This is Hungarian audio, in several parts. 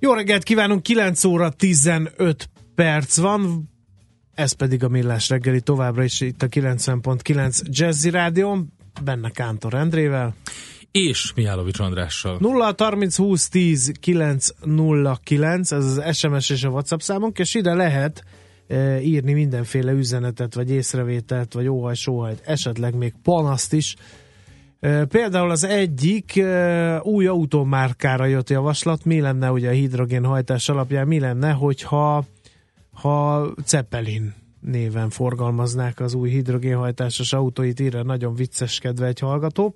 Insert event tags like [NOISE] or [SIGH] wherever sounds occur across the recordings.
Jó reggelt kívánunk, 9 óra 15 perc van, ez pedig a Millás reggeli továbbra is itt a 90.9 Jazzy Rádió, benne Kántor Endrével. És Mihálovics Andrással. 0 30 20 10 9 0 9, ez az SMS és a WhatsApp számunk, és ide lehet e, írni mindenféle üzenetet, vagy észrevételt, vagy óhaj, sóhajt, esetleg még panaszt is. Például az egyik új automárkára jött javaslat, mi lenne ugye a hidrogénhajtás alapján, mi lenne, hogyha ha Zeppelin néven forgalmaznák az új hidrogénhajtásos autóit, írja nagyon vicceskedve egy hallgató.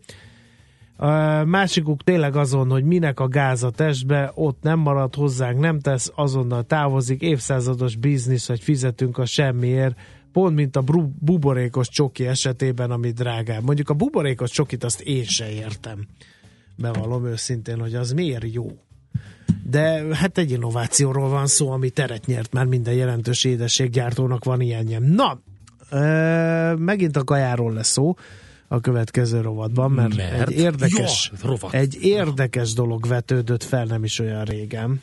A másikuk tényleg azon, hogy minek a gáz a testbe, ott nem marad hozzánk, nem tesz, azonnal távozik, évszázados biznisz, hogy fizetünk a semmiért, pont mint a buborékos csoki esetében, ami drágább. Mondjuk a buborékos csokit azt én se értem. Bevallom őszintén, hogy az miért jó. De hát egy innovációról van szó, ami teret nyert, már minden jelentős édességgyártónak van ilyenje. Na, ö, megint a kajáról lesz szó a következő rovatban, mert, Mert? egy érdekes, Ja, rovat. egy érdekes dolog vetődött fel nem is olyan régen.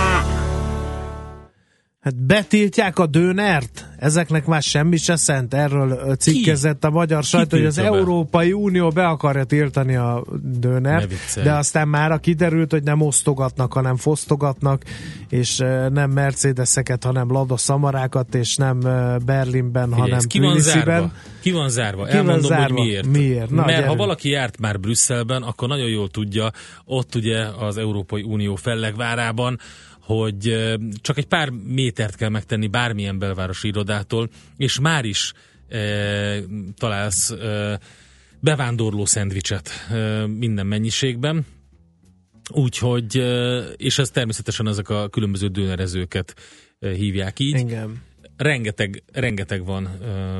Hát betiltják a dőnert? Ezeknek már semmi se szent. Erről cikkezett a magyar sajtó, hogy az be? Európai Unió be akarja tiltani a Ne dőnert, de aztán már kiderült, hogy nem osztogatnak, hanem fosztogatnak, és nem Mercedeseket, hanem Lada Szamarákat, és nem Berlinben, Figyelj, hanem ki van zárva? Ki van zárva? Ki van Elmondom, zárva? hogy miért. Miért? Na, Mert ha gyerünk. valaki járt már Brüsszelben, akkor nagyon jól tudja, ott ugye az Európai Unió fellegvárában, hogy csak egy pár métert kell megtenni bármilyen belvárosi irodától, és már is e, találsz e, bevándorló szendvicset e, minden mennyiségben, Úgyhogy, ö, és ez természetesen ezek a különböző dönerezőket ö, hívják így. Igen. rengeteg, rengeteg van ö,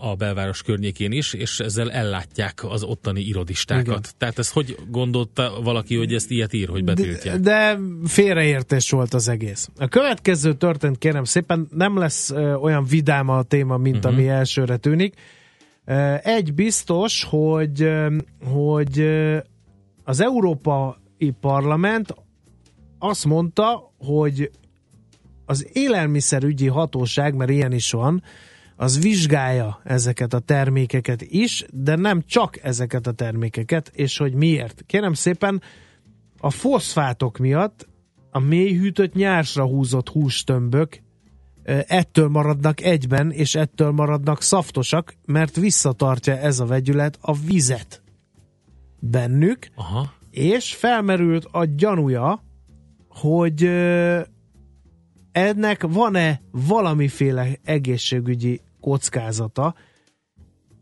a belváros környékén is, és ezzel ellátják az ottani irodistákat. Igen. Tehát ez hogy gondolta valaki, hogy ezt ilyet ír, hogy De, betiltják? de félreértés volt az egész. A következő történt, kérem szépen, nem lesz ö, olyan vidám a téma, mint uh-huh. ami elsőre tűnik. Egy biztos, hogy, hogy az Európai Parlament azt mondta, hogy az élelmiszerügyi hatóság, mert ilyen is van, az vizsgálja ezeket a termékeket is, de nem csak ezeket a termékeket, és hogy miért. Kérem szépen, a foszfátok miatt a mélyhűtött nyársra húzott hústömbök ettől maradnak egyben, és ettől maradnak szaftosak, mert visszatartja ez a vegyület a vizet bennük, Aha. és felmerült a gyanúja, hogy ennek van-e valamiféle egészségügyi kockázata.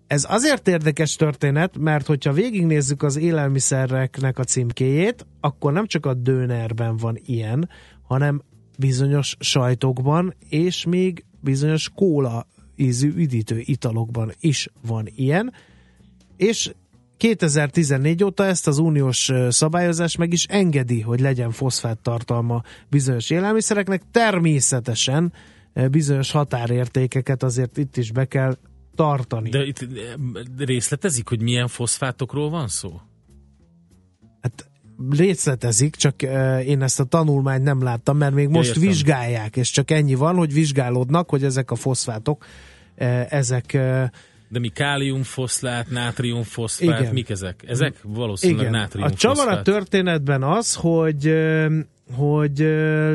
Ez azért érdekes történet, mert hogyha végignézzük az élelmiszereknek a címkéjét, akkor nem csak a dönerben van ilyen, hanem bizonyos sajtokban, és még bizonyos kóla ízű üdítő italokban is van ilyen, és 2014 óta ezt az uniós szabályozás meg is engedi, hogy legyen foszfát tartalma bizonyos élelmiszereknek. Természetesen bizonyos határértékeket azért itt is be kell tartani. De itt eh, részletezik, hogy milyen foszfátokról van szó? Hát részletezik, csak ö, én ezt a tanulmányt nem láttam, mert még most értem. vizsgálják, és csak ennyi van, hogy vizsgálódnak, hogy ezek a foszfátok, ö, ezek De mi káliumfoszlát, nátriumfoszfát, Igen. mik ezek? Ezek valószínűleg Igen. A nátriumfoszfát. csavar a történetben az, hogy hogy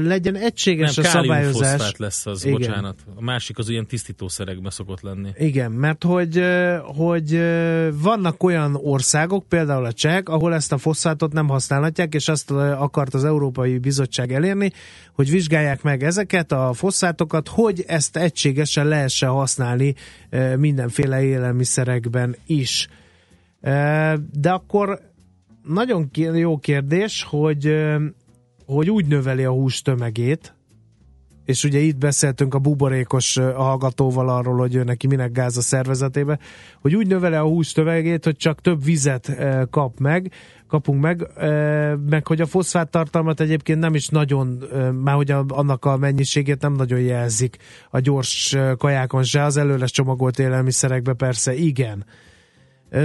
legyen egységes Nem, a szabályozás. lesz az, Igen. bocsánat. A másik az ilyen tisztítószerekbe szokott lenni. Igen, mert hogy, hogy vannak olyan országok, például a csehek, ahol ezt a foszfátot nem használhatják, és azt akart az Európai Bizottság elérni, hogy vizsgálják meg ezeket a foszfátokat, hogy ezt egységesen lehessen használni mindenféle élelmiszerekben is. De akkor nagyon jó kérdés, hogy, hogy úgy növeli a hús tömegét, és ugye itt beszéltünk a buborékos hallgatóval arról, hogy ő neki minek gáz a szervezetébe, hogy úgy növele a hús tömegét, hogy csak több vizet kap meg, kapunk meg, meg hogy a foszfát tartalmat egyébként nem is nagyon, már hogy annak a mennyiségét nem nagyon jelzik a gyors kajákon se, az előre csomagolt élelmiszerekbe persze igen.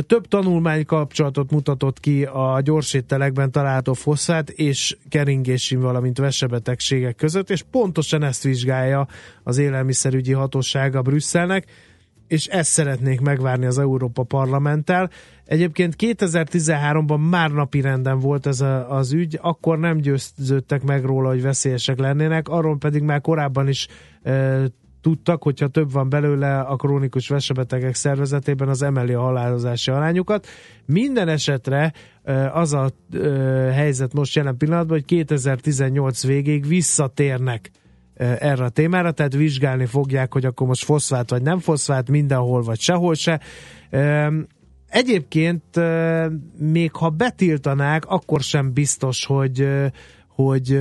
Több tanulmány kapcsolatot mutatott ki a gyorsételekben található foszfát és keringési, valamint vesebetegségek között, és pontosan ezt vizsgálja az élelmiszerügyi hatósága Brüsszelnek, és ezt szeretnék megvárni az Európa Parlamenttel. Egyébként 2013-ban már napi renden volt ez a, az ügy, akkor nem győződtek meg róla, hogy veszélyesek lennének, arról pedig már korábban is e, tudtak, hogyha több van belőle a krónikus vesebetegek szervezetében, az emeli a halálozási arányukat. Minden esetre az a helyzet most jelen pillanatban, hogy 2018 végéig visszatérnek erre a témára, tehát vizsgálni fogják, hogy akkor most foszfát vagy nem foszfát, mindenhol vagy sehol se. Egyébként még ha betiltanák, akkor sem biztos, hogy hogy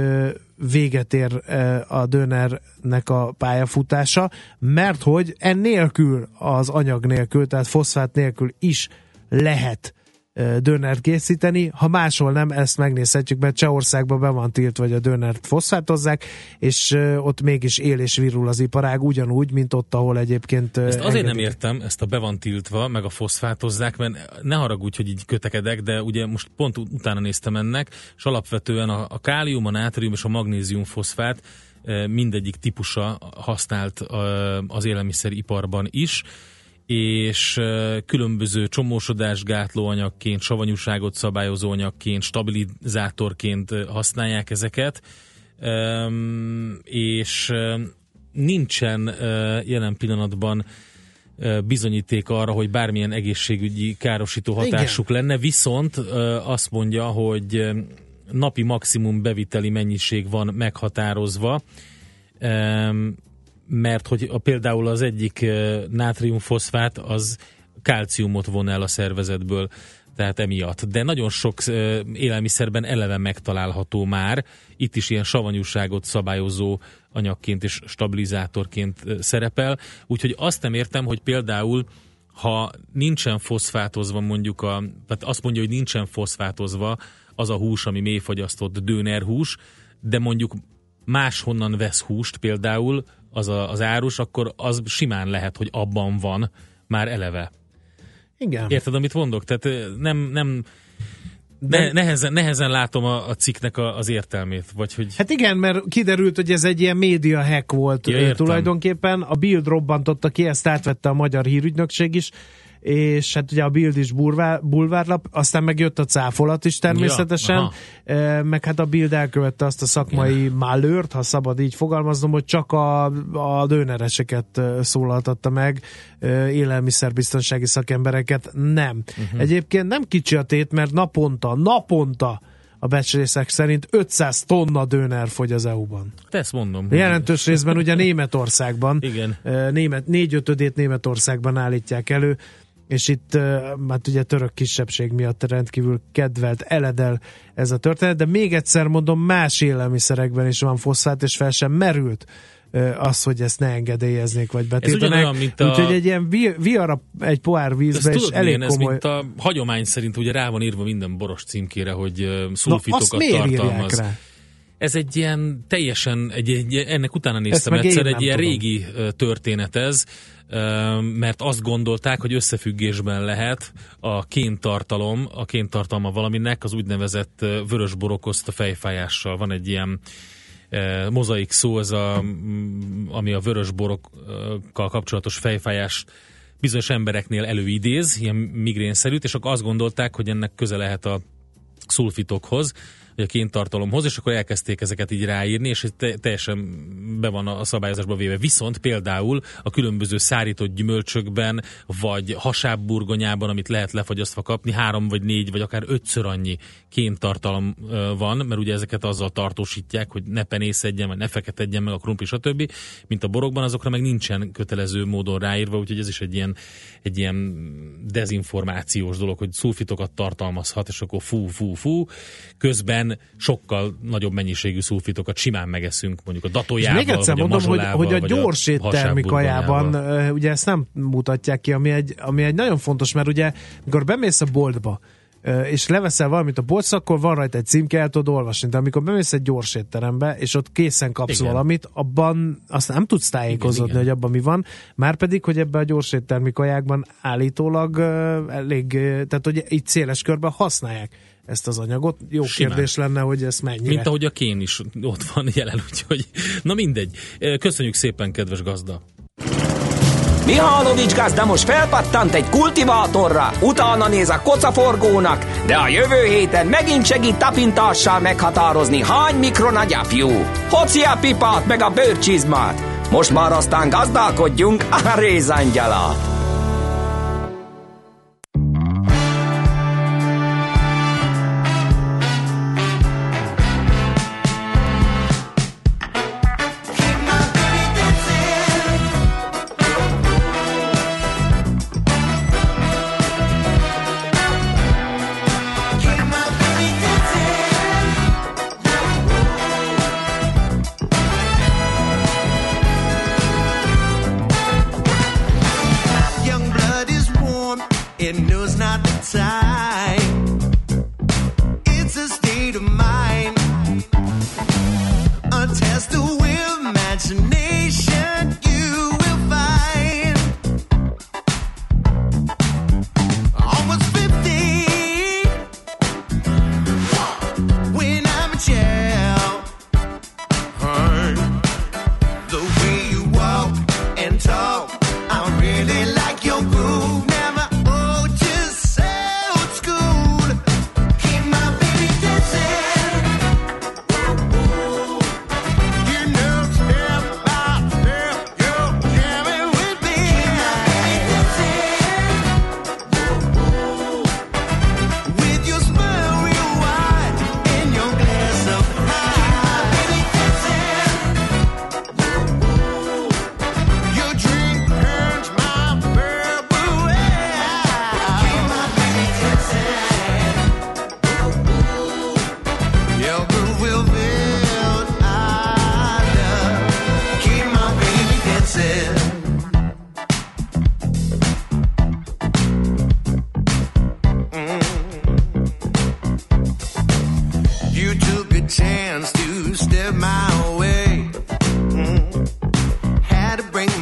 véget ér a dönernek a pályafutása, mert hogy ennélkül az anyag nélkül, tehát foszfát nélkül is lehet dönert készíteni, ha máshol nem, ezt megnézhetjük, mert Csehországban be van tiltva, hogy a dönert foszfátozzák, és ott mégis él és virul az iparág, ugyanúgy, mint ott, ahol egyébként... Ezt azért engedik. nem értem, ezt a be van tiltva, meg a foszfátozzák, mert ne haragudj, hogy így kötekedek, de ugye most pont utána néztem ennek, és alapvetően a, a kálium, a nátrium és a magnézium foszfát mindegyik típusa használt az élelmiszeriparban is, és különböző csomósodás anyagként, savanyúságot szabályozó anyagként, stabilizátorként használják ezeket, és nincsen jelen pillanatban bizonyíték arra, hogy bármilyen egészségügyi károsító hatásuk Igen. lenne, viszont azt mondja, hogy napi maximum beviteli mennyiség van meghatározva, mert hogy a, például az egyik nátriumfoszfát az kálciumot von el a szervezetből, tehát emiatt. De nagyon sok élelmiszerben eleve megtalálható már, itt is ilyen savanyúságot szabályozó anyagként és stabilizátorként szerepel, úgyhogy azt nem értem, hogy például ha nincsen foszfátozva mondjuk a, tehát azt mondja, hogy nincsen foszfátozva az a hús, ami mélyfagyasztott dönerhús, de mondjuk máshonnan vesz húst például, az a, az árus, akkor az simán lehet, hogy abban van már eleve. Igen. Érted, amit mondok? Tehát nem, nem ne, nehezen, nehezen látom a, a cikknek a, az értelmét. Vagy hogy... Hát igen, mert kiderült, hogy ez egy ilyen média hack volt ja, tulajdonképpen. A Bild robbantotta ki, ezt átvette a magyar hírügynökség is, és hát ugye a Bild is bulvár, bulvárlap, aztán megjött a cáfolat is természetesen, ja, meg hát a Bild elkövette azt a szakmai ja. málőrt, ha szabad így fogalmaznom, hogy csak a, a dönereseket szólaltatta meg, élelmiszerbiztonsági szakembereket nem. Uh-huh. Egyébként nem kicsi a tét, mert naponta, naponta a becslések szerint 500 tonna döner fogy az EU-ban. Hát ezt mondom. Jelentős részben ugye [LAUGHS] Németországban. Igen. Német, négy ötödét Németországban állítják elő és itt hát ugye török kisebbség miatt rendkívül kedvelt eledel ez a történet, de még egyszer mondom, más élelmiszerekben is van foszfát, és fel sem merült az, hogy ezt ne engedélyeznék, vagy betiltanák. mint a... Úgyhogy egy ilyen viara egy pohár vízbe, és elég milyen, komoly... Ez mint a hagyomány szerint ugye rá van írva minden boros címkére, hogy szulfitokat Na, tartalmaz. Rá? Ez egy ilyen teljesen, egy, egy, ennek utána néztem egyszer, egy ilyen tudom. régi történet ez, mert azt gondolták, hogy összefüggésben lehet a kéntartalom, a kéntartalma valaminek az úgynevezett vörös borokozta fejfájással. Van egy ilyen mozaik szó, ez a, ami a vörös borokkal kapcsolatos fejfájás bizonyos embereknél előidéz, ilyen migrénszerűt, és akkor azt gondolták, hogy ennek köze lehet a szulfitokhoz, a kéntartalomhoz, és akkor elkezdték ezeket így ráírni, és te, teljesen be van a szabályozásba véve. Viszont például a különböző szárított gyümölcsökben, vagy hasábburgonyában, amit lehet lefagyasztva kapni, három vagy négy, vagy akár ötször annyi kéntartalom van, mert ugye ezeket azzal tartósítják, hogy ne penészedjen, vagy ne feketedjen meg a krumpli, stb. Mint a borokban, azokra meg nincsen kötelező módon ráírva, úgyhogy ez is egy ilyen, egy ilyen dezinformációs dolog, hogy szulfitokat tartalmazhat, és akkor fú, fú, fú. Közben sokkal nagyobb mennyiségű szulfitokat simán megeszünk, mondjuk a datójával, még egyszer vagy mondom, a hogy, hogy a gyors éttermi kajában, ugye ezt nem mutatják ki, ami egy, ami egy nagyon fontos, mert ugye, amikor bemész a boltba, és leveszel valamit a boltsz, akkor van rajta egy címke, el tudod olvasni, de amikor bemész egy gyors étterembe, és ott készen kapsz igen. valamit, abban azt nem tudsz tájékozódni, igen, igen. hogy abban mi van, már pedig, hogy ebbe a gyors éttermi kajákban állítólag elég, tehát hogy így széles körben használják ezt az anyagot. Jó Simán. kérdés lenne, hogy ez mennyire. Mint ahogy a kén is ott van jelen, úgyhogy na mindegy. Köszönjük szépen, kedves gazda! Mihálovics gazda most felpattant egy kultivátorra, utána néz a kocaforgónak, de a jövő héten megint segít tapintással meghatározni, hány mikron a gyapjú. Hoci a pipát meg a bőrcsizmát. Most már aztán gazdálkodjunk a rézangyalat.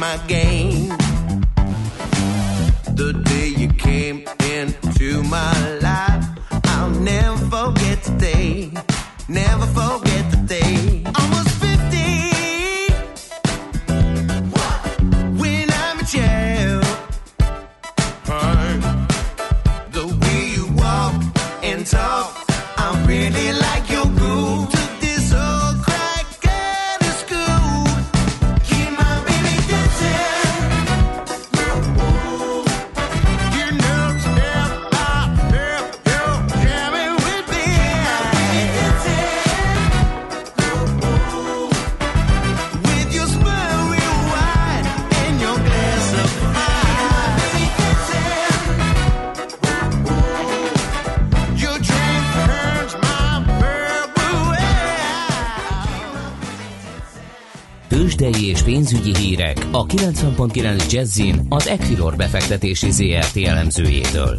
my game. Pénzügyi hírek a 90.9 Jazzin az Equilor befektetési ZRT elemzőjétől.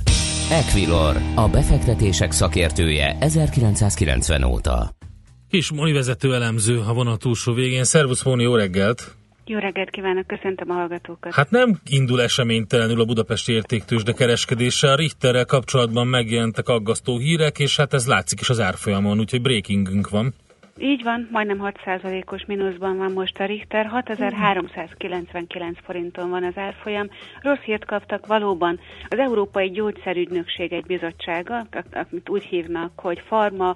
Equilor, a befektetések szakértője 1990 óta. Kis Moni vezető elemző a vonat túlsó végén. Szervusz Móni, jó reggelt! Jó reggelt kívánok, köszöntöm a hallgatókat. Hát nem indul eseménytelenül a budapesti értéktősde kereskedése. A Richterrel kapcsolatban megjelentek aggasztó hírek, és hát ez látszik is az árfolyamon, úgyhogy breakingünk van. Így van, majdnem 6%-os mínuszban van most a Richter, 6399 forinton van az árfolyam. Rossz hírt kaptak valóban. Az Európai Gyógyszerügynökség egy bizottsága, amit úgy hívnak, hogy Farma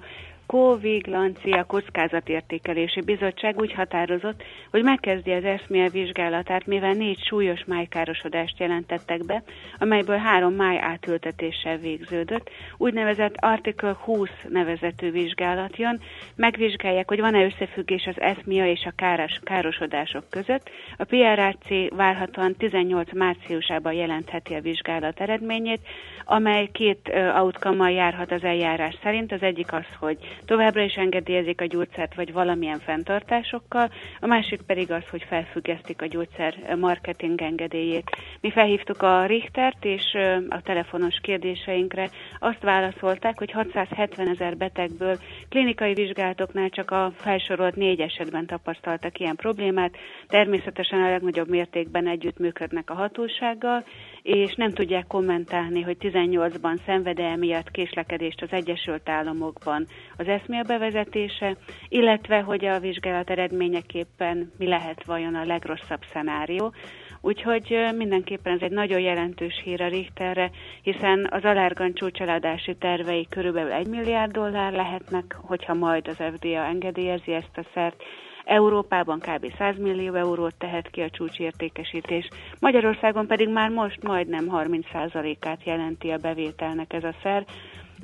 Kovigilancia Kockázatértékelési Bizottság úgy határozott, hogy megkezdi az eszmél vizsgálatát, mivel négy súlyos májkárosodást jelentettek be, amelyből három máj átültetéssel végződött. Úgynevezett Article 20 nevezetű vizsgálat jön, megvizsgálják, hogy van-e összefüggés az eszmia és a káros, károsodások között. A PRAC várhatóan 18 márciusában jelentheti a vizsgálat eredményét, amely két outcome járhat az eljárás szerint. Az egyik az, hogy továbbra is engedélyezik a gyógyszert, vagy valamilyen fenntartásokkal, a másik pedig az, hogy felfüggesztik a gyógyszer marketing engedélyét. Mi felhívtuk a Richtert, és a telefonos kérdéseinkre azt válaszolták, hogy 670 ezer betegből klinikai vizsgálatoknál csak a felsorolt négy esetben tapasztaltak ilyen problémát, természetesen a legnagyobb mértékben együttműködnek a hatósággal, és nem tudják kommentálni, hogy 18-ban szenvede miatt késlekedést az Egyesült Államokban az eszmél bevezetése, illetve hogy a vizsgálat eredményeképpen mi lehet vajon a legrosszabb szenárió. Úgyhogy mindenképpen ez egy nagyon jelentős hír a Richterre, hiszen az alárgan csúcsaládási tervei körülbelül 1 milliárd dollár lehetnek, hogyha majd az FDA engedélyezi ezt a szert, Európában kb. 100 millió eurót tehet ki a csúcsértékesítés, Magyarországon pedig már most majdnem 30%-át jelenti a bevételnek ez a szer,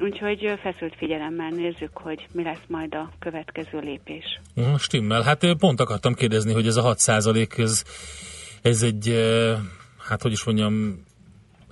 Úgyhogy feszült figyelemmel nézzük, hogy mi lesz majd a következő lépés. Stimmel. Hát pont akartam kérdezni, hogy ez a 6 ez, ez egy, hát hogy is mondjam,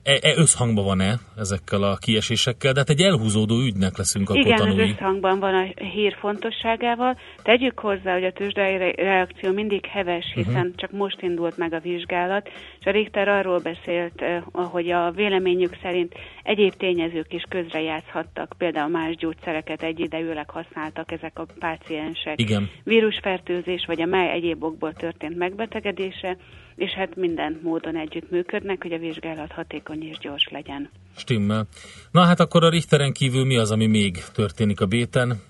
e, e összhangban van-e ezekkel a kiesésekkel, de hát egy elhúzódó ügynek leszünk akkor Igen, tanulni. ez összhangban van a hír fontosságával. Tegyük hozzá, hogy a tőzsdei reakció mindig heves, mhm. hiszen uh-huh. csak most indult meg a vizsgálat, és a Richter arról beszélt, eh, hogy a véleményük szerint egyéb tényezők is közrejátszhattak, például más gyógyszereket egyidejűleg használtak ezek a páciensek. Igen. Vírusfertőzés vagy a máj egyéb okból történt megbetegedése, és hát minden módon együtt működnek, hogy a vizsgálat hatékony és gyors legyen. Stimmel. Na hát akkor a Richteren kívül mi az, ami még történik a béten?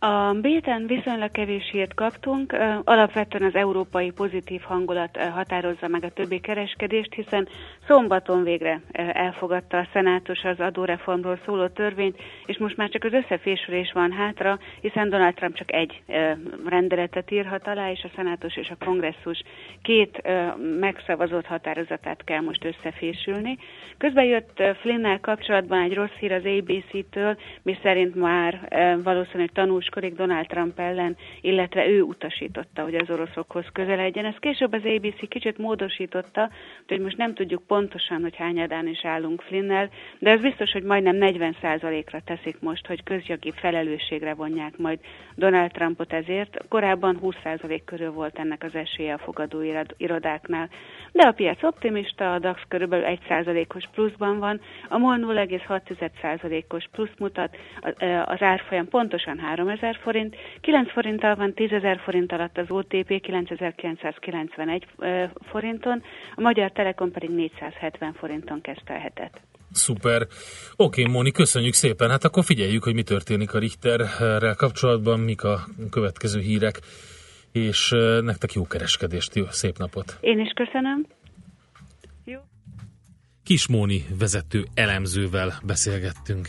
A Béten viszonylag kevés hírt kaptunk, alapvetően az európai pozitív hangulat határozza meg a többi kereskedést, hiszen szombaton végre elfogadta a szenátus az adóreformról szóló törvényt, és most már csak az összefésülés van hátra, hiszen Donald Trump csak egy rendeletet írhat alá, és a szenátus és a kongresszus két megszavazott határozatát kell most összefésülni. Közben jött Flynn-nel kapcsolatban egy rossz hír az ABC-től, mi szerint már valószínűleg tanús panaszkodik Donald Trump ellen, illetve ő utasította, hogy az oroszokhoz közeledjen. Ezt később az ABC kicsit módosította, hogy most nem tudjuk pontosan, hogy hányadán is állunk Flinnel, de ez biztos, hogy majdnem 40%-ra teszik most, hogy közjogi felelősségre vonják majd Donald Trumpot ezért. Korábban 20% körül volt ennek az esélye a fogadó irodáknál. De a piac optimista, a DAX körülbelül 1%-os pluszban van, a MOL 0,6%-os plusz mutat, az árfolyam pontosan 3000 forint, 9 forinttal van 10 ezer forint alatt az OTP 9991 forinton, a Magyar Telekom pedig 470 forinton kezdte a hetet. Szuper. Oké, Móni, köszönjük szépen. Hát akkor figyeljük, hogy mi történik a Richterrel kapcsolatban, mik a következő hírek, és nektek jó kereskedést, jó szép napot. Én is köszönöm. Jó. Kis Móni vezető elemzővel beszélgettünk.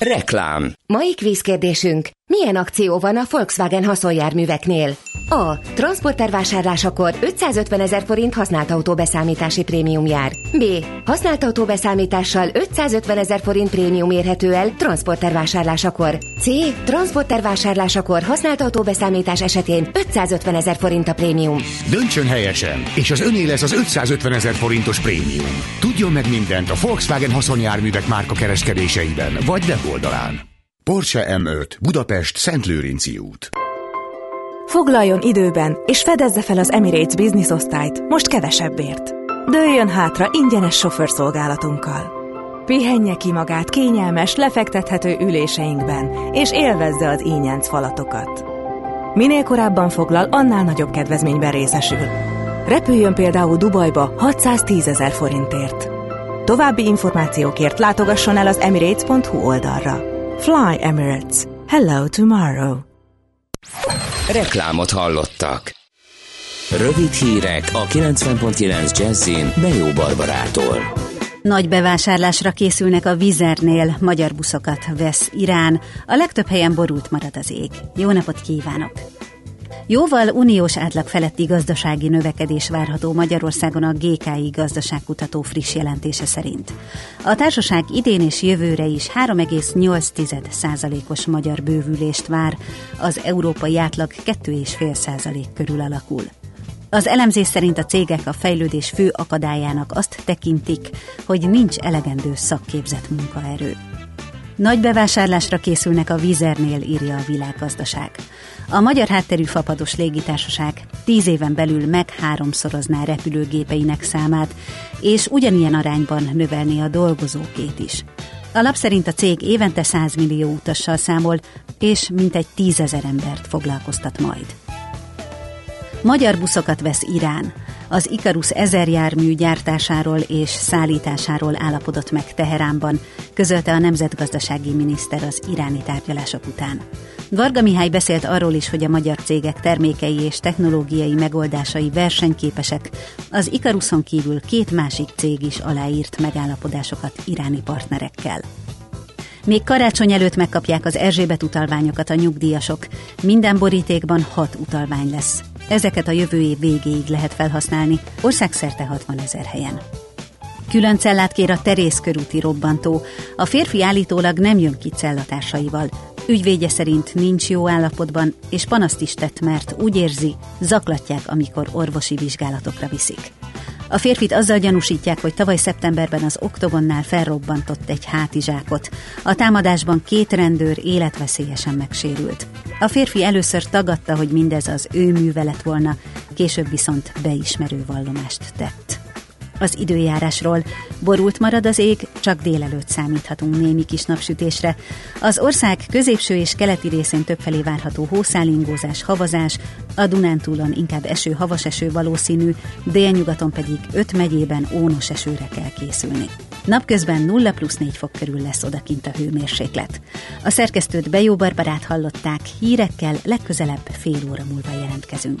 Reklám. Mai kvízkérdésünk Milyen akció van a Volkswagen haszonjárműveknél? A. Transporter vásárlásakor 550 ezer forint használt autóbeszámítási prémium jár. B. Használt autóbeszámítással 550 ezer forint prémium érhető el transporter vásárlásakor. C. Transporter vásárlásakor használt autóbeszámítás esetén 550 ezer forint a prémium. Döntsön helyesen, és az öné lesz az 550 ezer forintos prémium. Tudjon meg mindent a Volkswagen haszonjárművek márka kereskedéseiben, vagy weboldalán. Porsche M5, Budapest, Szentlőrinci út. Foglaljon időben, és fedezze fel az Emirates Business osztályt, most kevesebbért. Dőljön hátra ingyenes sofőrszolgálatunkkal. Pihenje ki magát kényelmes, lefektethető üléseinkben, és élvezze az ínyenc falatokat. Minél korábban foglal, annál nagyobb kedvezményben részesül. Repüljön például Dubajba 610 ezer forintért. További információkért látogasson el az emirates.hu oldalra. Fly Emirates. Hello tomorrow. Reklámot hallottak. Rövid hírek a 90.9 Jazzin Bejó Barbarától. Nagy bevásárlásra készülnek a Vizernél, magyar buszokat vesz Irán, a legtöbb helyen borult marad az ég. Jó napot kívánok! Jóval uniós átlag feletti gazdasági növekedés várható Magyarországon a GKI gazdaságkutató friss jelentése szerint. A társaság idén és jövőre is 3,8%-os magyar bővülést vár, az európai átlag 2,5% körül alakul. Az elemzés szerint a cégek a fejlődés fő akadályának azt tekintik, hogy nincs elegendő szakképzett munkaerő. Nagy bevásárlásra készülnek a Vizernél, írja a világgazdaság. A magyar hátterű fapados légitársaság tíz éven belül meg háromszorozná repülőgépeinek számát, és ugyanilyen arányban növelné a dolgozókét is. A lap szerint a cég évente 100 millió utassal számol, és mintegy tízezer embert foglalkoztat majd. Magyar buszokat vesz Irán. Az Ikarus ezer jármű gyártásáról és szállításáról állapodott meg Teheránban, közölte a nemzetgazdasági miniszter az iráni tárgyalások után. Varga Mihály beszélt arról is, hogy a magyar cégek termékei és technológiai megoldásai versenyképesek. Az Ikaruson kívül két másik cég is aláírt megállapodásokat iráni partnerekkel. Még karácsony előtt megkapják az Erzsébet utalványokat a nyugdíjasok. Minden borítékban hat utalvány lesz. Ezeket a jövő év végéig lehet felhasználni, országszerte 60 ezer helyen. Külön cellát kér a Terész körúti robbantó. A férfi állítólag nem jön ki cellatársaival. Ügyvédje szerint nincs jó állapotban, és panaszt is tett, mert úgy érzi, zaklatják, amikor orvosi vizsgálatokra viszik. A férfit azzal gyanúsítják, hogy tavaly szeptemberben az oktogonnál felrobbantott egy hátizsákot. A támadásban két rendőr életveszélyesen megsérült. A férfi először tagadta, hogy mindez az ő műve lett volna, később viszont beismerő vallomást tett. Az időjárásról borult marad az ég, csak délelőtt számíthatunk némi kis napsütésre. Az ország középső és keleti részén többfelé várható hószálingózás, havazás, a Dunántúlon inkább eső, havas eső valószínű, délnyugaton pedig öt megyében ónos esőre kell készülni. Napközben 0 plusz 4 fok körül lesz odakint a hőmérséklet. A szerkesztőt Bejó Barbarát hallották, hírekkel legközelebb fél óra múlva jelentkezünk.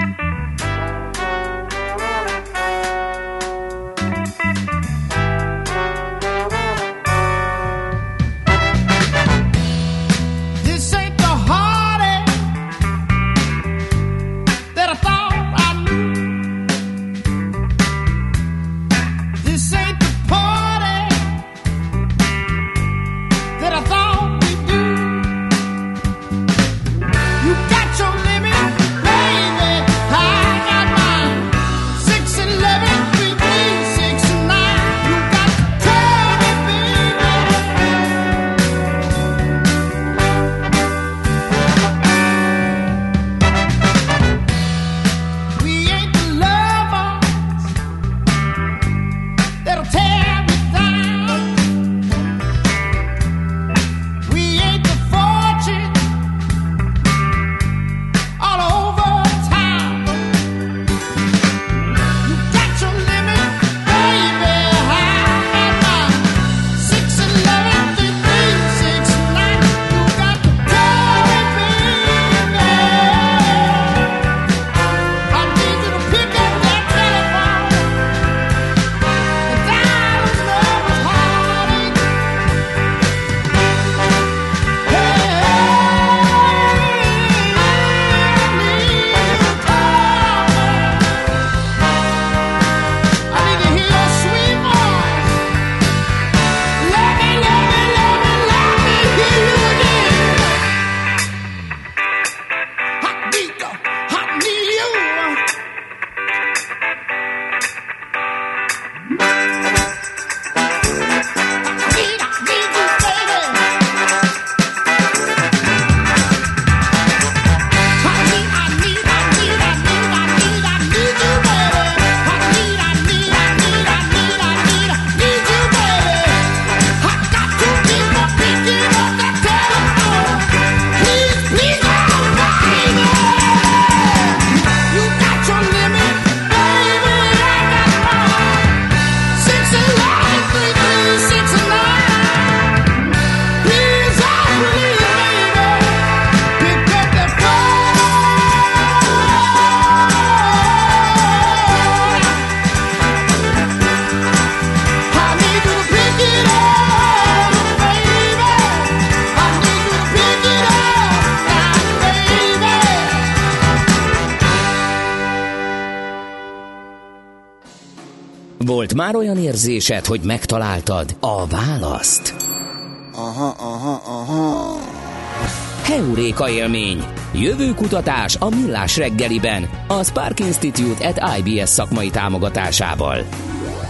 Már olyan érzésed, hogy megtaláltad a választ? Aha, aha, aha. Heuréka élmény. Jövő kutatás a Millás reggeliben. A Spark Institute at IBS szakmai támogatásával.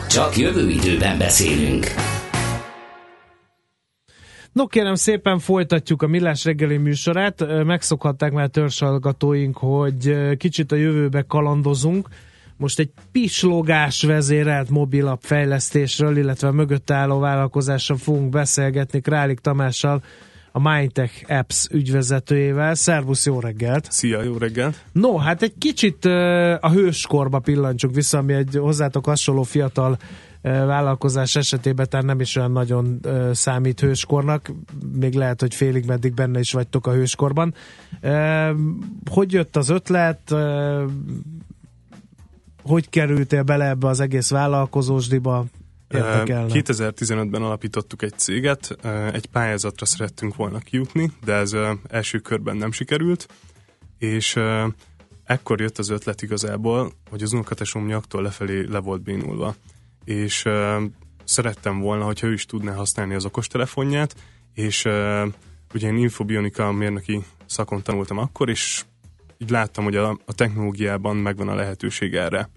Csak jövő időben beszélünk. No kérem szépen folytatjuk a Millás reggeli műsorát. Megszokhatták már törzsalgatóink, hogy kicsit a jövőbe kalandozunk. Most egy pislogás vezérelt mobilap fejlesztésről, illetve mögött álló vállalkozásról fogunk beszélgetni Králik Tamással, a Mindtech Apps ügyvezetőjével. Szervusz, jó reggelt! Szia, jó reggelt! No, hát egy kicsit a hőskorba pillancsuk vissza, ami egy hozzátok hasonló fiatal vállalkozás esetében tehát nem is olyan nagyon számít hőskornak, még lehet, hogy félig meddig benne is vagytok a hőskorban. Hogy jött az ötlet? Hogy kerültél bele ebbe az egész vállalkozósdiba? Érdekelne. 2015-ben alapítottuk egy céget, egy pályázatra szerettünk volna kijutni, de ez első körben nem sikerült, és ekkor jött az ötlet igazából, hogy az unokatesom nyaktól lefelé le volt bénulva, és szerettem volna, hogyha ő is tudná használni az okostelefonját, és ugye én infobionika mérnöki szakon tanultam akkor, és így láttam, hogy a, a technológiában megvan a lehetőség erre.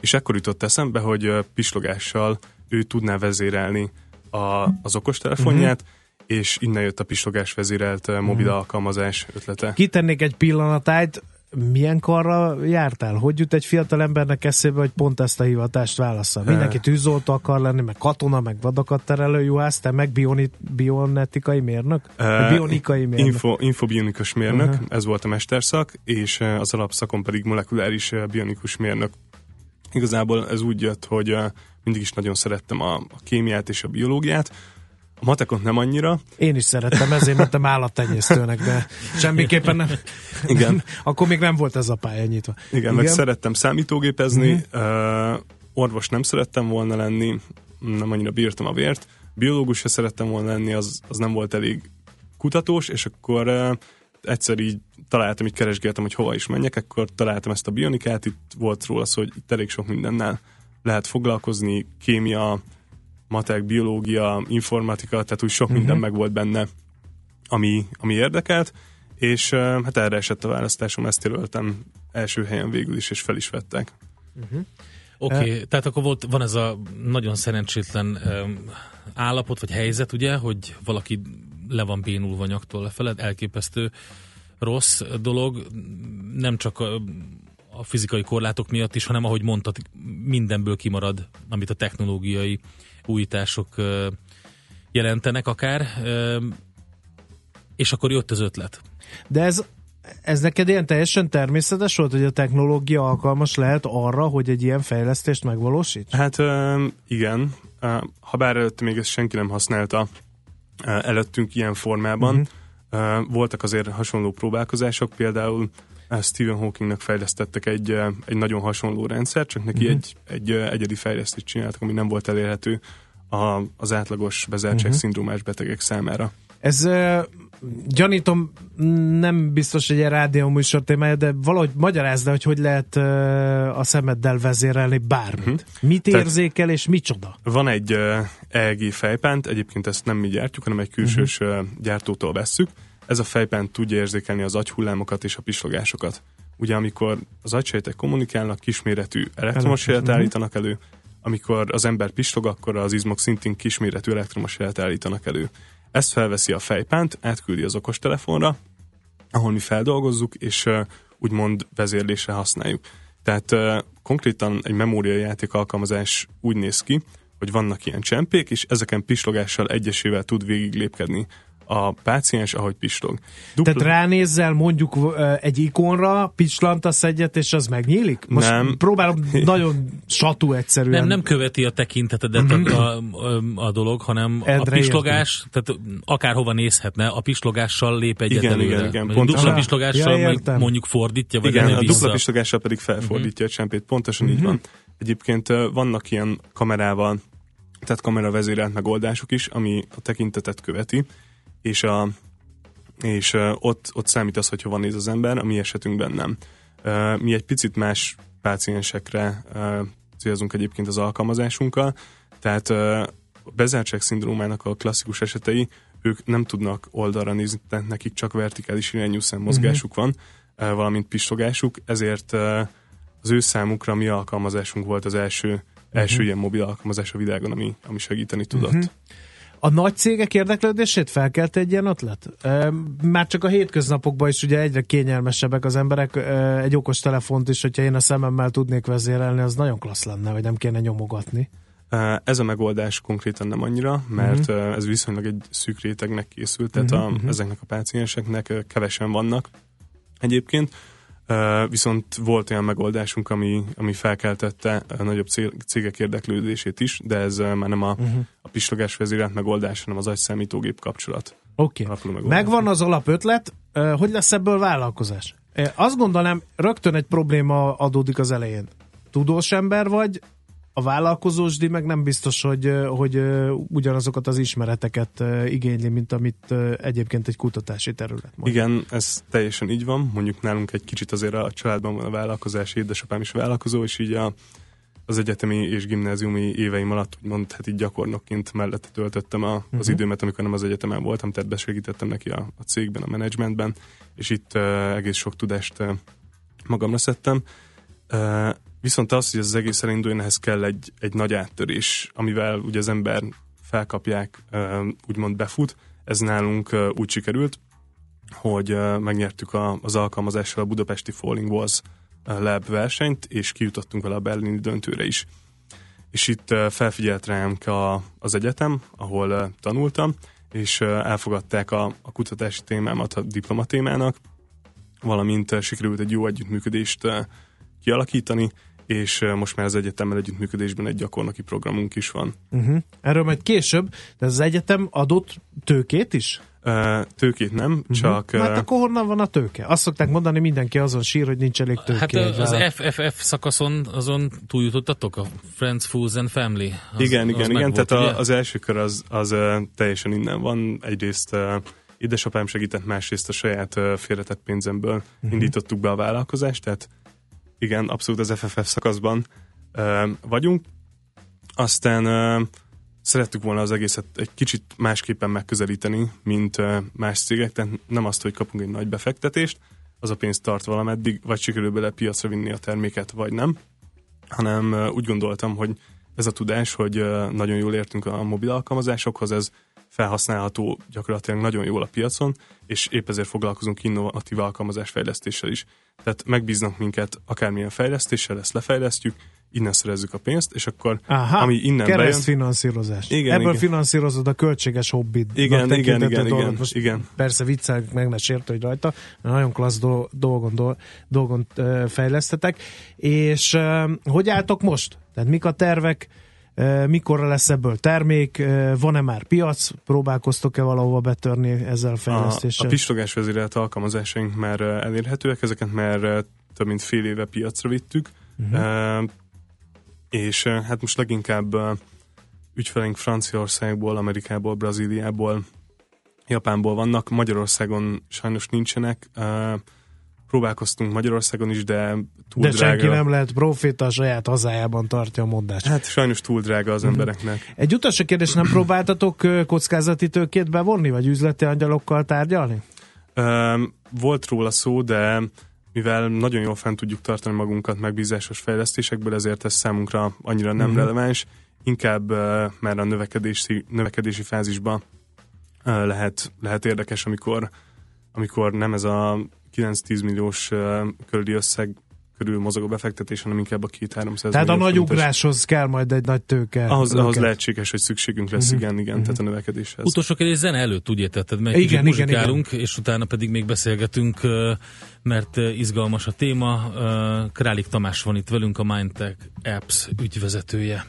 És ekkor jutott eszembe, hogy pislogással ő tudná vezérelni a, az okostelefonját, uh-huh. és innen jött a pislogás vezérelt mobil uh-huh. alkalmazás ötlete. Kitennék egy pillanatájt, milyen karra jártál? Hogy jut egy fiatal embernek eszébe, hogy pont ezt a hivatást válaszol? Mindenki tűzoltó akar lenni, meg katona, meg vadakat terelő juhász, te meg bioni, bionetikai mérnök? Uh, bionikai mérnök? Info, infobionikus mérnök, uh-huh. ez volt a mesterszak, és az alapszakon pedig molekuláris bionikus mérnök. Igazából ez úgy jött, hogy mindig is nagyon szerettem a, a kémiát és a biológiát, a matekot nem annyira. Én is szerettem, ezért mentem állattenyésztőnek, de semmiképpen nem. Igen. [LAUGHS] Akkor még nem volt ez a pálya nyitva. Igen, Igen. meg szerettem számítógépezni, uh-huh. uh, orvos nem szerettem volna lenni, nem annyira bírtam a vért, biológus se szerettem volna lenni, az, az nem volt elég kutatós, és akkor uh, egyszer így találtam, így keresgéltem, hogy hova is menjek, akkor találtam ezt a bionikát, itt volt róla szó, hogy itt elég sok mindennel lehet foglalkozni, kémia, matek, biológia, informatika, tehát úgy sok uh-huh. minden meg volt benne, ami, ami érdekelt, és hát erre esett a választásom, ezt jelöltem első helyen végül is, és fel is vettek. Uh-huh. Oké, okay, uh, tehát akkor volt, van ez a nagyon szerencsétlen um, állapot, vagy helyzet, ugye, hogy valaki le van bénulva nyaktól lefeled, elképesztő rossz dolog, nem csak a, a fizikai korlátok miatt is, hanem ahogy mondtad, mindenből kimarad, amit a technológiai újítások jelentenek akár, és akkor jött az ötlet. De ez, ez neked ilyen teljesen természetes volt, hogy a technológia alkalmas lehet arra, hogy egy ilyen fejlesztést megvalósíts? Hát igen, ha bár előtt még ezt senki nem használta előttünk ilyen formában, uh-huh. voltak azért hasonló próbálkozások, például Stephen Hawkingnak fejlesztettek egy, egy nagyon hasonló rendszer, csak neki uh-huh. egy, egy egyedi fejlesztést csináltak, ami nem volt elérhető a, az átlagos bezártság uh-huh. szindrómás betegek számára. Ez gyanítom, nem biztos, hogy egy rádió műsor témája, de valahogy magyarázd hogy hogy lehet a szemeddel vezérelni bármit. Uh-huh. Mit érzékel és micsoda? Van egy EEG fejpánt, egyébként ezt nem mi gyártjuk, hanem egy külsős uh-huh. gyártótól vesszük, ez a fejpánt tudja érzékelni az agyhullámokat és a pislogásokat. Ugye amikor az agysejtek kommunikálnak, kisméretű elektromos jelet mhm. állítanak elő, amikor az ember pislog, akkor az izmok szintén kisméretű elektromos jelet állítanak elő. Ezt felveszi a fejpánt, átküldi az okostelefonra, ahol mi feldolgozzuk, és uh, úgymond vezérlésre használjuk. Tehát uh, konkrétan egy memóriajáték alkalmazás úgy néz ki, hogy vannak ilyen csempék, és ezeken pislogással egyesével tud végig lépkedni a páciens, ahogy pislog. Dupla... Tehát ránézzel mondjuk egy ikonra, pislantasz egyet, és az megnyílik? Most nem. próbálom [LAUGHS] nagyon satú egyszerűen. Nem, nem követi a tekintetedet a, a, a dolog, hanem Edre a pislogás, értem. tehát akárhova nézhetne, a pislogással lép egyet igen, előre. Igen, igen, pontosan. Dupla pislogással ja, mondjuk fordítja, vagy igen, a vissza. dupla pislogással pedig felfordítja uh-huh. a csempét, pontosan uh-huh. így van. Egyébként vannak ilyen kamerával, tehát kameravezérelt megoldások is, ami a tekintetet követi, és, a, és ott, ott számít az, hogy hova néz az ember, a mi esetünkben nem. Mi egy picit más páciensekre célzunk egyébként az alkalmazásunkkal, tehát a bezártság szindrómának a klasszikus esetei, ők nem tudnak oldalra nézni, tehát nekik csak vertikális irányú szemmozgásuk uh-huh. van, valamint pistogásuk, ezért az ő számukra mi alkalmazásunk volt az első, uh-huh. első ilyen mobil alkalmazás a világon, ami, ami segíteni tudott. Uh-huh. A nagy cégek érdeklődését felkelt egy ilyen ötlet? Már csak a hétköznapokban is ugye egyre kényelmesebbek az emberek. Egy okos telefont is, hogyha én a szememmel tudnék vezérelni, az nagyon klassz lenne, hogy nem kéne nyomogatni. Ez a megoldás konkrétan nem annyira, mert uh-huh. ez viszonylag egy szűk rétegnek készült, tehát uh-huh. a, ezeknek a pácienseknek kevesen vannak egyébként. Viszont volt olyan megoldásunk, ami, ami felkeltette a nagyobb cégek érdeklődését is, de ez már nem a, uh-huh. a pislogás vezérelt megoldás, hanem az agyszámítógép kapcsolat. Oké. Okay. Megvan az alapötlet, hogy lesz ebből vállalkozás? Azt gondolom, rögtön egy probléma adódik az elején. Tudós ember vagy, a vállalkozósdi meg nem biztos, hogy, hogy ugyanazokat az ismereteket igényli, mint amit egyébként egy kutatási terület. Mondjuk. Igen, ez teljesen így van. Mondjuk nálunk egy kicsit azért a családban van a vállalkozás, édesapám is vállalkozó, és így a, az egyetemi és gimnáziumi éveim alatt úgymond hát így gyakornokként mellette töltöttem a, uh-huh. az mhm. időmet, amikor nem az egyetemen voltam, tehát besegítettem neki a, a cégben, a menedzsmentben, és itt uh, egész sok tudást uh, magamra szedtem. Uh, Viszont az, hogy az egész elinduljon, ehhez kell egy, egy nagy áttörés, amivel ugye az ember felkapják, úgymond befut. Ez nálunk úgy sikerült, hogy megnyertük az alkalmazással a Budapesti Falling Walls Lab versenyt, és kijutottunk vele a berlini döntőre is. És itt felfigyelt rám az egyetem, ahol tanultam, és elfogadták a, a kutatási témámat a diplomatémának, valamint sikerült egy jó együttműködést kialakítani, és most már az egyetemmel együttműködésben egy gyakornoki programunk is van. Uh-huh. Erről majd később, de az egyetem adott tőkét is? Uh, tőkét nem, uh-huh. csak... Hát akkor honnan van a tőke? Azt szokták mondani, mindenki azon sír, hogy nincs elég tőke. Hát az FFF szakaszon azon túljutottatok a Friends, Foods and Family? Az, igen, igen, igen, volt, tehát ugye? az első kör az, az teljesen innen van. Egyrészt édesapám segített, másrészt a saját félretett pénzemből uh-huh. indítottuk be a vállalkozást, tehát igen, abszolút az FFF szakaszban uh, vagyunk. Aztán uh, szerettük volna az egészet egy kicsit másképpen megközelíteni, mint uh, más cégek, tehát nem azt, hogy kapunk egy nagy befektetést, az a pénz tart valameddig, vagy sikerül bele piacra vinni a terméket, vagy nem, hanem uh, úgy gondoltam, hogy ez a tudás, hogy uh, nagyon jól értünk a mobil alkalmazásokhoz, ez felhasználható gyakorlatilag nagyon jól a piacon, és épp ezért foglalkozunk innovatív alkalmazásfejlesztéssel is. Tehát megbíznak minket akármilyen fejlesztéssel, ezt lefejlesztjük, innen szerezzük a pénzt, és akkor Aha, ami innen bejön... finanszírozás. Igen, Ebből igen. finanszírozod a költséges hobbit. Igen, igen, igen, igen, Most igen. Persze viccel meg ne sért, hogy rajta, nagyon klassz dolgon, dolgon fejlesztetek. És hogy álltok most? Tehát mik a tervek? Mikorra lesz ebből termék, van-e már piac, próbálkoztok-e valahova betörni ezzel a fejlesztéssel? A, a pistogás vezérelt alkalmazásaink már elérhetőek, ezeket már több mint fél éve piacra vittük, uh-huh. és hát most leginkább ügyfeleink Franciaországból, Amerikából, Brazíliából, Japánból vannak, Magyarországon sajnos nincsenek, próbálkoztunk Magyarországon is, de túl de drága. senki nem lehet proféta, a saját hazájában tartja a mondást. Hát sajnos túl drága az embereknek. Egy utolsó kérdés, nem próbáltatok kockázati tőkét bevonni, vagy üzleti angyalokkal tárgyalni? Um, volt róla szó, de mivel nagyon jól fent tudjuk tartani magunkat megbízásos fejlesztésekből, ezért ez számunkra annyira nem uh-huh. releváns, inkább uh, már a növekedési, növekedési fázisban uh, lehet, lehet érdekes, amikor, amikor nem ez a 9-10 milliós körüli összeg körül mozog a befektetés, hanem inkább a két 300 Tehát a nagy ugráshoz kell majd egy nagy tőke. Ahhoz, ahhoz lehetséges, hogy szükségünk lesz, uh-huh. igen, igen, uh-huh. tehát a növekedéshez. Utolsó kérdés zene előtt, úgy értetted meg, igen, igen, igen. és utána pedig még beszélgetünk, mert izgalmas a téma. Králik Tamás van itt velünk, a Mindtech Apps ügyvezetője.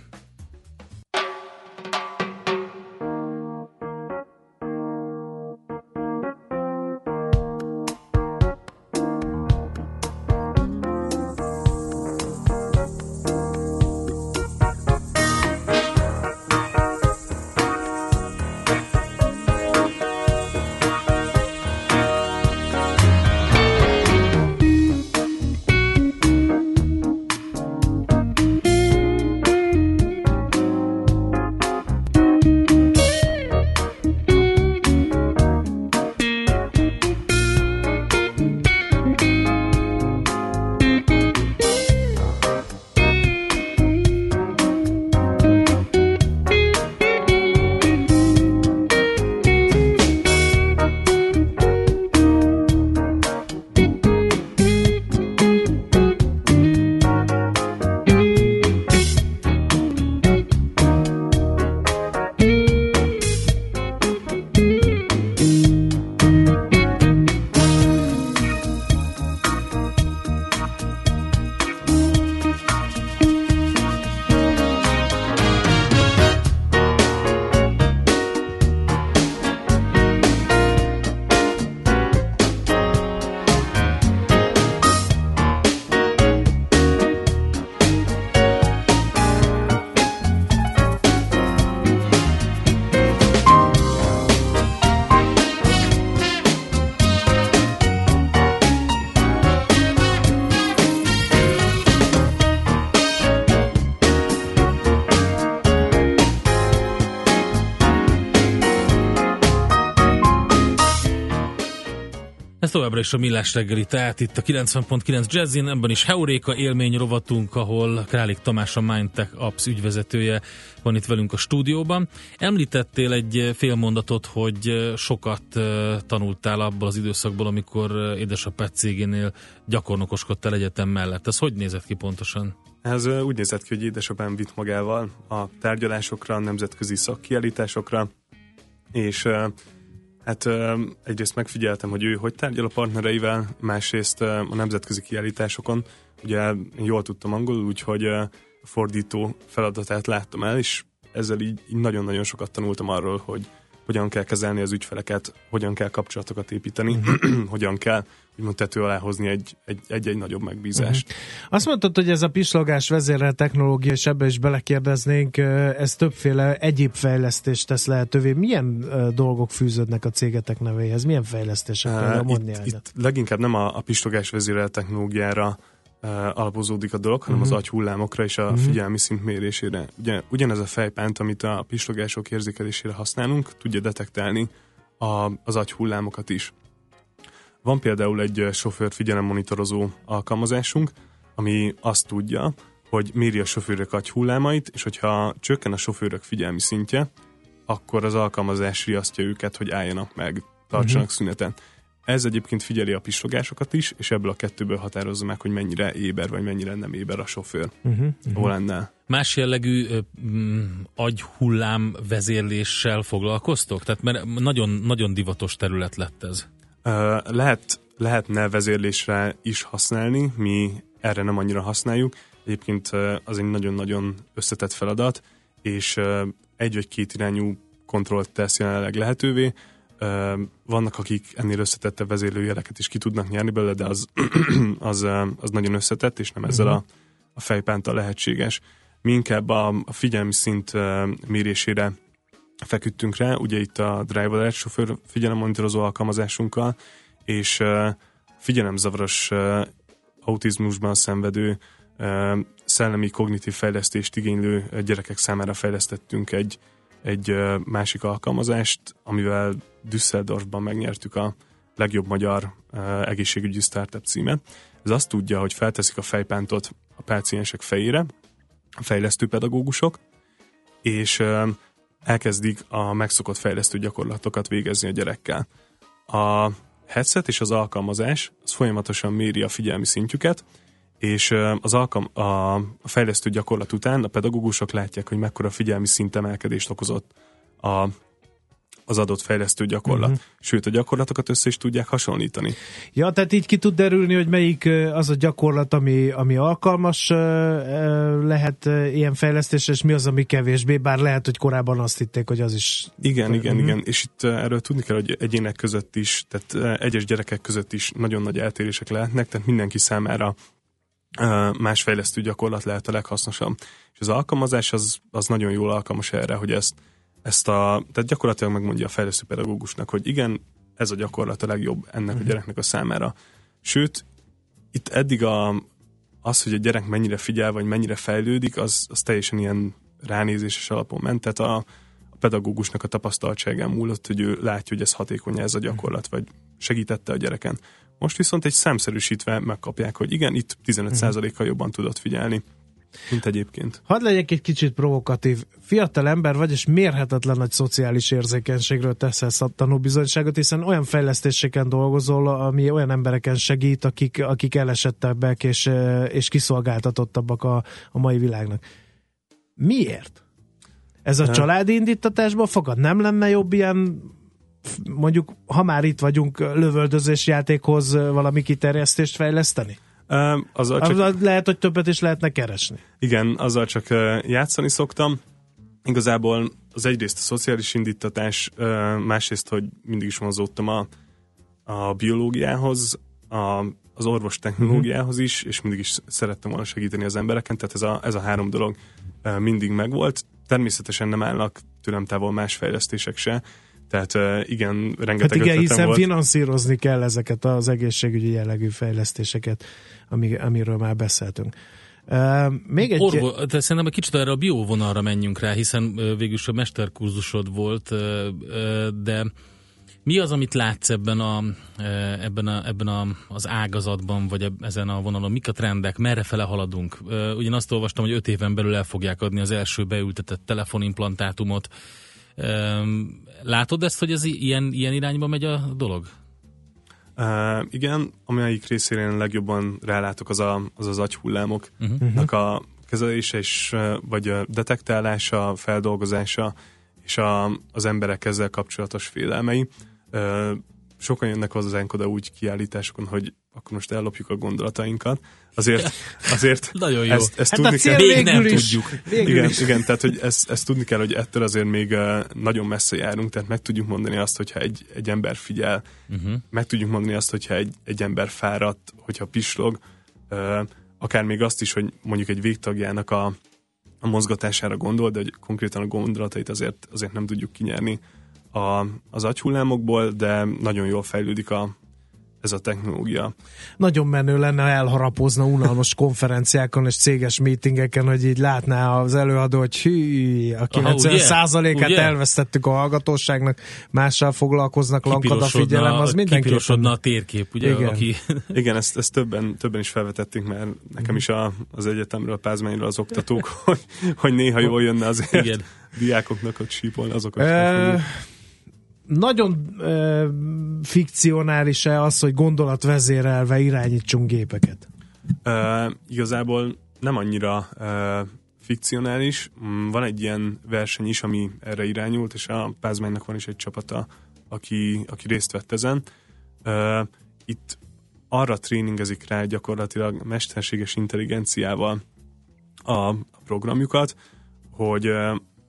Továbbra is a Millás reggeli, tehát itt a 90.9 Jazzin, ebben is Heuréka élmény rovatunk, ahol Králik Tamás a Mindtech Apps ügyvezetője van itt velünk a stúdióban. Említettél egy fél mondatot, hogy sokat tanultál abból az időszakból, amikor édesapád cégénél gyakornokoskodtál egyetem mellett. Ez hogy nézett ki pontosan? Ez úgy nézett ki, hogy édesapám vitt magával a tárgyalásokra, a nemzetközi szakkiállításokra, és Hát egyrészt megfigyeltem, hogy ő hogy tárgyal a partnereivel, másrészt a nemzetközi kiállításokon. Ugye jól tudtam angolul, úgyhogy a fordító feladatát láttam el, és ezzel így nagyon-nagyon sokat tanultam arról, hogy hogyan kell kezelni az ügyfeleket, hogyan kell kapcsolatokat építeni, uh-huh. [CLEARS THROAT] hogyan kell úgymond tető alá hozni egy, egy, egy, nagyobb megbízást. Uh-huh. Azt mondtad, hogy ez a pislogás vezérel technológia, és ebbe is belekérdeznénk, ez többféle egyéb fejlesztést tesz lehetővé. Milyen dolgok fűződnek a cégetek nevéhez? Milyen fejlesztések? Uh, itt, itt leginkább nem a, a pislogás vezérel technológiára alapozódik a dolog, hanem uh-huh. az mhm. agyhullámokra és a uh-huh. figyelmi szint mérésére. Ugye, ugyanez a fejpánt, amit a pislogások érzékelésére használunk, tudja detektálni a, az agyhullámokat is. Van például egy sofőr figyelemmonitorozó alkalmazásunk, ami azt tudja, hogy méri a sofőrök agyhullámait, és hogyha csökken a sofőrök figyelmi szintje, akkor az alkalmazás riasztja őket, hogy álljanak meg, tartsanak uh-huh. szüneten. Ez egyébként figyeli a pislogásokat is, és ebből a kettőből határozza meg, hogy mennyire éber, vagy mennyire nem éber a sofőr. Uh-huh, uh-huh. lenne? Más jellegű mm, agyhullám vezérléssel foglalkoztok? Tehát mert nagyon, nagyon divatos terület lett ez. Uh, lehet, lehetne vezérlésre is használni, mi erre nem annyira használjuk. Egyébként uh, az egy nagyon-nagyon összetett feladat, és uh, egy vagy két irányú kontrollt tesz jelenleg lehetővé, vannak, akik ennél összetettebb vezérlőjeleket is ki tudnak nyerni belőle, de az, [CLEARS THROAT] az, az nagyon összetett, és nem ezzel a, a fejpántal lehetséges. Mi inkább a, a figyelmi szint mérésére feküdtünk rá, ugye itt a Driver Edge sofőr figyelemmonitorozó alkalmazásunkkal, és figyelemzavaros autizmusban szenvedő szellemi kognitív fejlesztést igénylő gyerekek számára fejlesztettünk egy, egy másik alkalmazást, amivel Düsseldorfban megnyertük a legjobb magyar egészségügyi startup címet. Ez azt tudja, hogy felteszik a fejpántot a páciensek fejére, a fejlesztő pedagógusok, és elkezdik a megszokott fejlesztő gyakorlatokat végezni a gyerekkel. A headset és az alkalmazás az folyamatosan méri a figyelmi szintjüket, és az alkalm, a, fejlesztő gyakorlat után a pedagógusok látják, hogy mekkora figyelmi szintemelkedést okozott a az adott fejlesztő gyakorlat. Uh-huh. Sőt, a gyakorlatokat össze is tudják hasonlítani. Ja, tehát így ki tud derülni, hogy melyik az a gyakorlat, ami, ami alkalmas lehet ilyen fejlesztésre, és mi az, ami kevésbé, bár lehet, hogy korábban azt hitték, hogy az is... Igen, igen, uh-huh. igen. És itt erről tudni kell, hogy egyének között is, tehát egyes gyerekek között is nagyon nagy eltérések lehetnek, tehát mindenki számára más fejlesztő gyakorlat lehet a leghasznosabb. És az alkalmazás az, az nagyon jól alkalmas erre, hogy ezt, ezt a, tehát gyakorlatilag megmondja a fejlesztő pedagógusnak, hogy igen, ez a gyakorlat a legjobb ennek a mhm. gyereknek a számára. Sőt, itt eddig a, az, hogy a gyerek mennyire figyel, vagy mennyire fejlődik, az, az teljesen ilyen ránézéses alapon ment, tehát a, a pedagógusnak a tapasztaltságán múlott, hogy ő látja, hogy ez hatékony ez a gyakorlat, vagy segítette a gyereken. Most viszont egy számszerűsítve megkapják, hogy igen, itt 15%-kal jobban tudott figyelni, mint egyébként. Hadd legyek egy kicsit provokatív. Fiatal ember vagy, és mérhetetlen nagy szociális érzékenységről teszel tanúbizonyságot, hiszen olyan fejlesztéseken dolgozol, ami olyan embereken segít, akik, akik elesettebbek és, és kiszolgáltatottabbak a, a mai világnak. Miért? Ez a családi indítatásban fogad? Nem lenne jobb ilyen mondjuk, ha már itt vagyunk, lövöldözés játékhoz valami kiterjesztést fejleszteni? Um, azzal csak... Azzal lehet, hogy többet is lehetne keresni. Igen, azzal csak játszani szoktam. Igazából az egyrészt a szociális indítatás, másrészt, hogy mindig is vonzódtam a, a biológiához, a, az orvos technológiához is, és mindig is szerettem volna segíteni az embereken, tehát ez a, ez a három dolog mindig megvolt. Természetesen nem állnak tőlem távol más fejlesztések se, tehát igen, rengeteg hát igen, hiszen volt. finanszírozni kell ezeket az egészségügyi jellegű fejlesztéseket, amiről már beszéltünk. Uh, még egy... Orvo, de szerintem egy kicsit erre a bióvonalra menjünk rá, hiszen uh, végülis a mesterkurzusod volt, de Mi az, amit látsz ebben, a, ebben, a, ebben a, az ágazatban, vagy ezen a vonalon? Mik a trendek? Merre fele haladunk? Ugyan azt olvastam, hogy öt éven belül el fogják adni az első beültetett telefonimplantátumot. Látod ezt, hogy ez ilyen, ilyen irányba megy a dolog? Uh, igen, amelyik részére én legjobban rálátok, az a, az, az agyhullámoknak uh-huh. a kezelése és, vagy a detektálása, feldolgozása és a, az emberek ezzel kapcsolatos félelmei. Uh, sokan jönnek hozzánk oda úgy kiállításokon, hogy akkor most ellopjuk a gondolatainkat. Azért, azért [LAUGHS] Nagyon jó. ezt, ezt hát tudni kell. Még nem is. tudjuk. Igen, is. igen, tehát hogy ezt, ezt tudni kell, hogy ettől azért még nagyon messze járunk, tehát meg tudjuk mondani azt, hogyha egy, egy ember figyel, uh-huh. meg tudjuk mondani azt, hogyha egy, egy ember fáradt, hogyha pislog, akár még azt is, hogy mondjuk egy végtagjának a, a mozgatására gondol, de hogy konkrétan a gondolatait azért, azért nem tudjuk kinyerni a, az agyhullámokból, de nagyon jól fejlődik a, ez a technológia. Nagyon menő lenne, ha elharapozna unalmas [LAUGHS] konferenciákon és céges meetingeken, hogy így látná az előadó, hogy hű, a 90 százalékát elvesztettük a hallgatóságnak, mással foglalkoznak, lankad a figyelem, az mindenki. a térkép, ugye? Igen, aki... [LAUGHS] Igen ezt, ezt többen, többen is felvetettük, mert nekem is a, az egyetemről, a pázmányról az oktatók, [LAUGHS] hogy, hogy néha jól jönne azért Igen. diákoknak, hogy sípolni azokat. E- nagyon e, fikcionális-e az, hogy gondolatvezérelve irányítsunk gépeket? E, igazából nem annyira e, fikcionális. Mm, van egy ilyen verseny is, ami erre irányult, és a Pázmánynak van is egy csapata, aki, aki részt vett ezen. E, itt arra tréningezik rá gyakorlatilag mesterséges intelligenciával a programjukat, hogy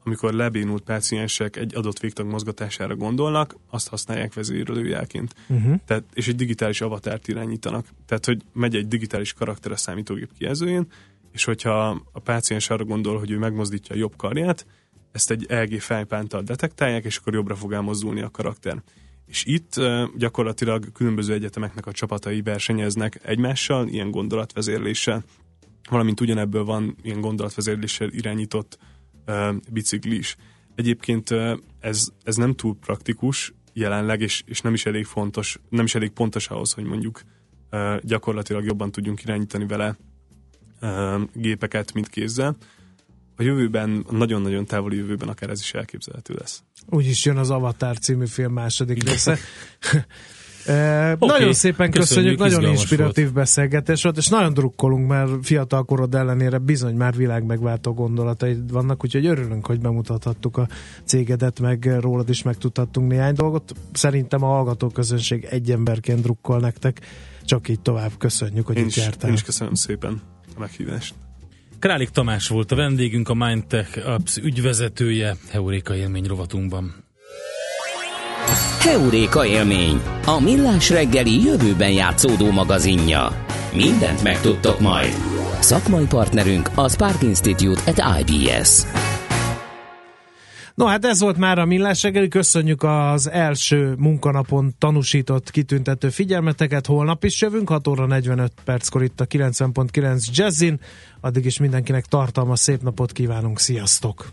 amikor lebénult páciensek egy adott végtag mozgatására gondolnak, azt használják vezérlőjelként. Uh-huh. Tehát, és egy digitális avatárt irányítanak. Tehát, hogy megy egy digitális karakter a számítógép kijelzőjén, és hogyha a páciens arra gondol, hogy ő megmozdítja a jobb karját, ezt egy LG fejpántal detektálják, és akkor jobbra fog elmozdulni a karakter. És itt gyakorlatilag különböző egyetemeknek a csapatai versenyeznek egymással, ilyen gondolatvezérléssel, valamint ugyanebből van ilyen gondolatvezérléssel irányított bicikli is. Egyébként ez, ez nem túl praktikus jelenleg, és, és nem is elég fontos, nem is elég pontos ahhoz, hogy mondjuk gyakorlatilag jobban tudjunk irányítani vele gépeket, mint kézzel. A jövőben, nagyon-nagyon távoli jövőben akár ez is elképzelhető lesz. Úgyis jön az Avatar című film második része. [LAUGHS] Okay. Nagyon szépen köszönjük, köszönjük nagyon inspiratív volt. beszélgetés volt, és nagyon drukkolunk, mert fiatal korod ellenére bizony már világmegváltó gondolataid vannak, úgyhogy örülünk, hogy bemutathattuk a cégedet, meg rólad is megtudhattunk néhány dolgot. Szerintem a hallgató közönség egy emberként drukkol nektek, csak így tovább köszönjük, hogy én itt is, jártál. Én is köszönöm szépen a meghívást. Králik Tamás volt a vendégünk, a Mindtech Apps ügyvezetője Heuréka élmény rovatunkban. Heuréka élmény, a millás reggeli jövőben játszódó magazinja. Mindent megtudtok majd. Szakmai partnerünk a Spark Institute at IBS. No hát ez volt már a Millás reggeli, köszönjük az első munkanapon tanúsított kitüntető figyelmeteket, holnap is jövünk, 6 óra 45 perckor itt a 90.9 Jazzin, addig is mindenkinek tartalmas szép napot kívánunk, sziasztok!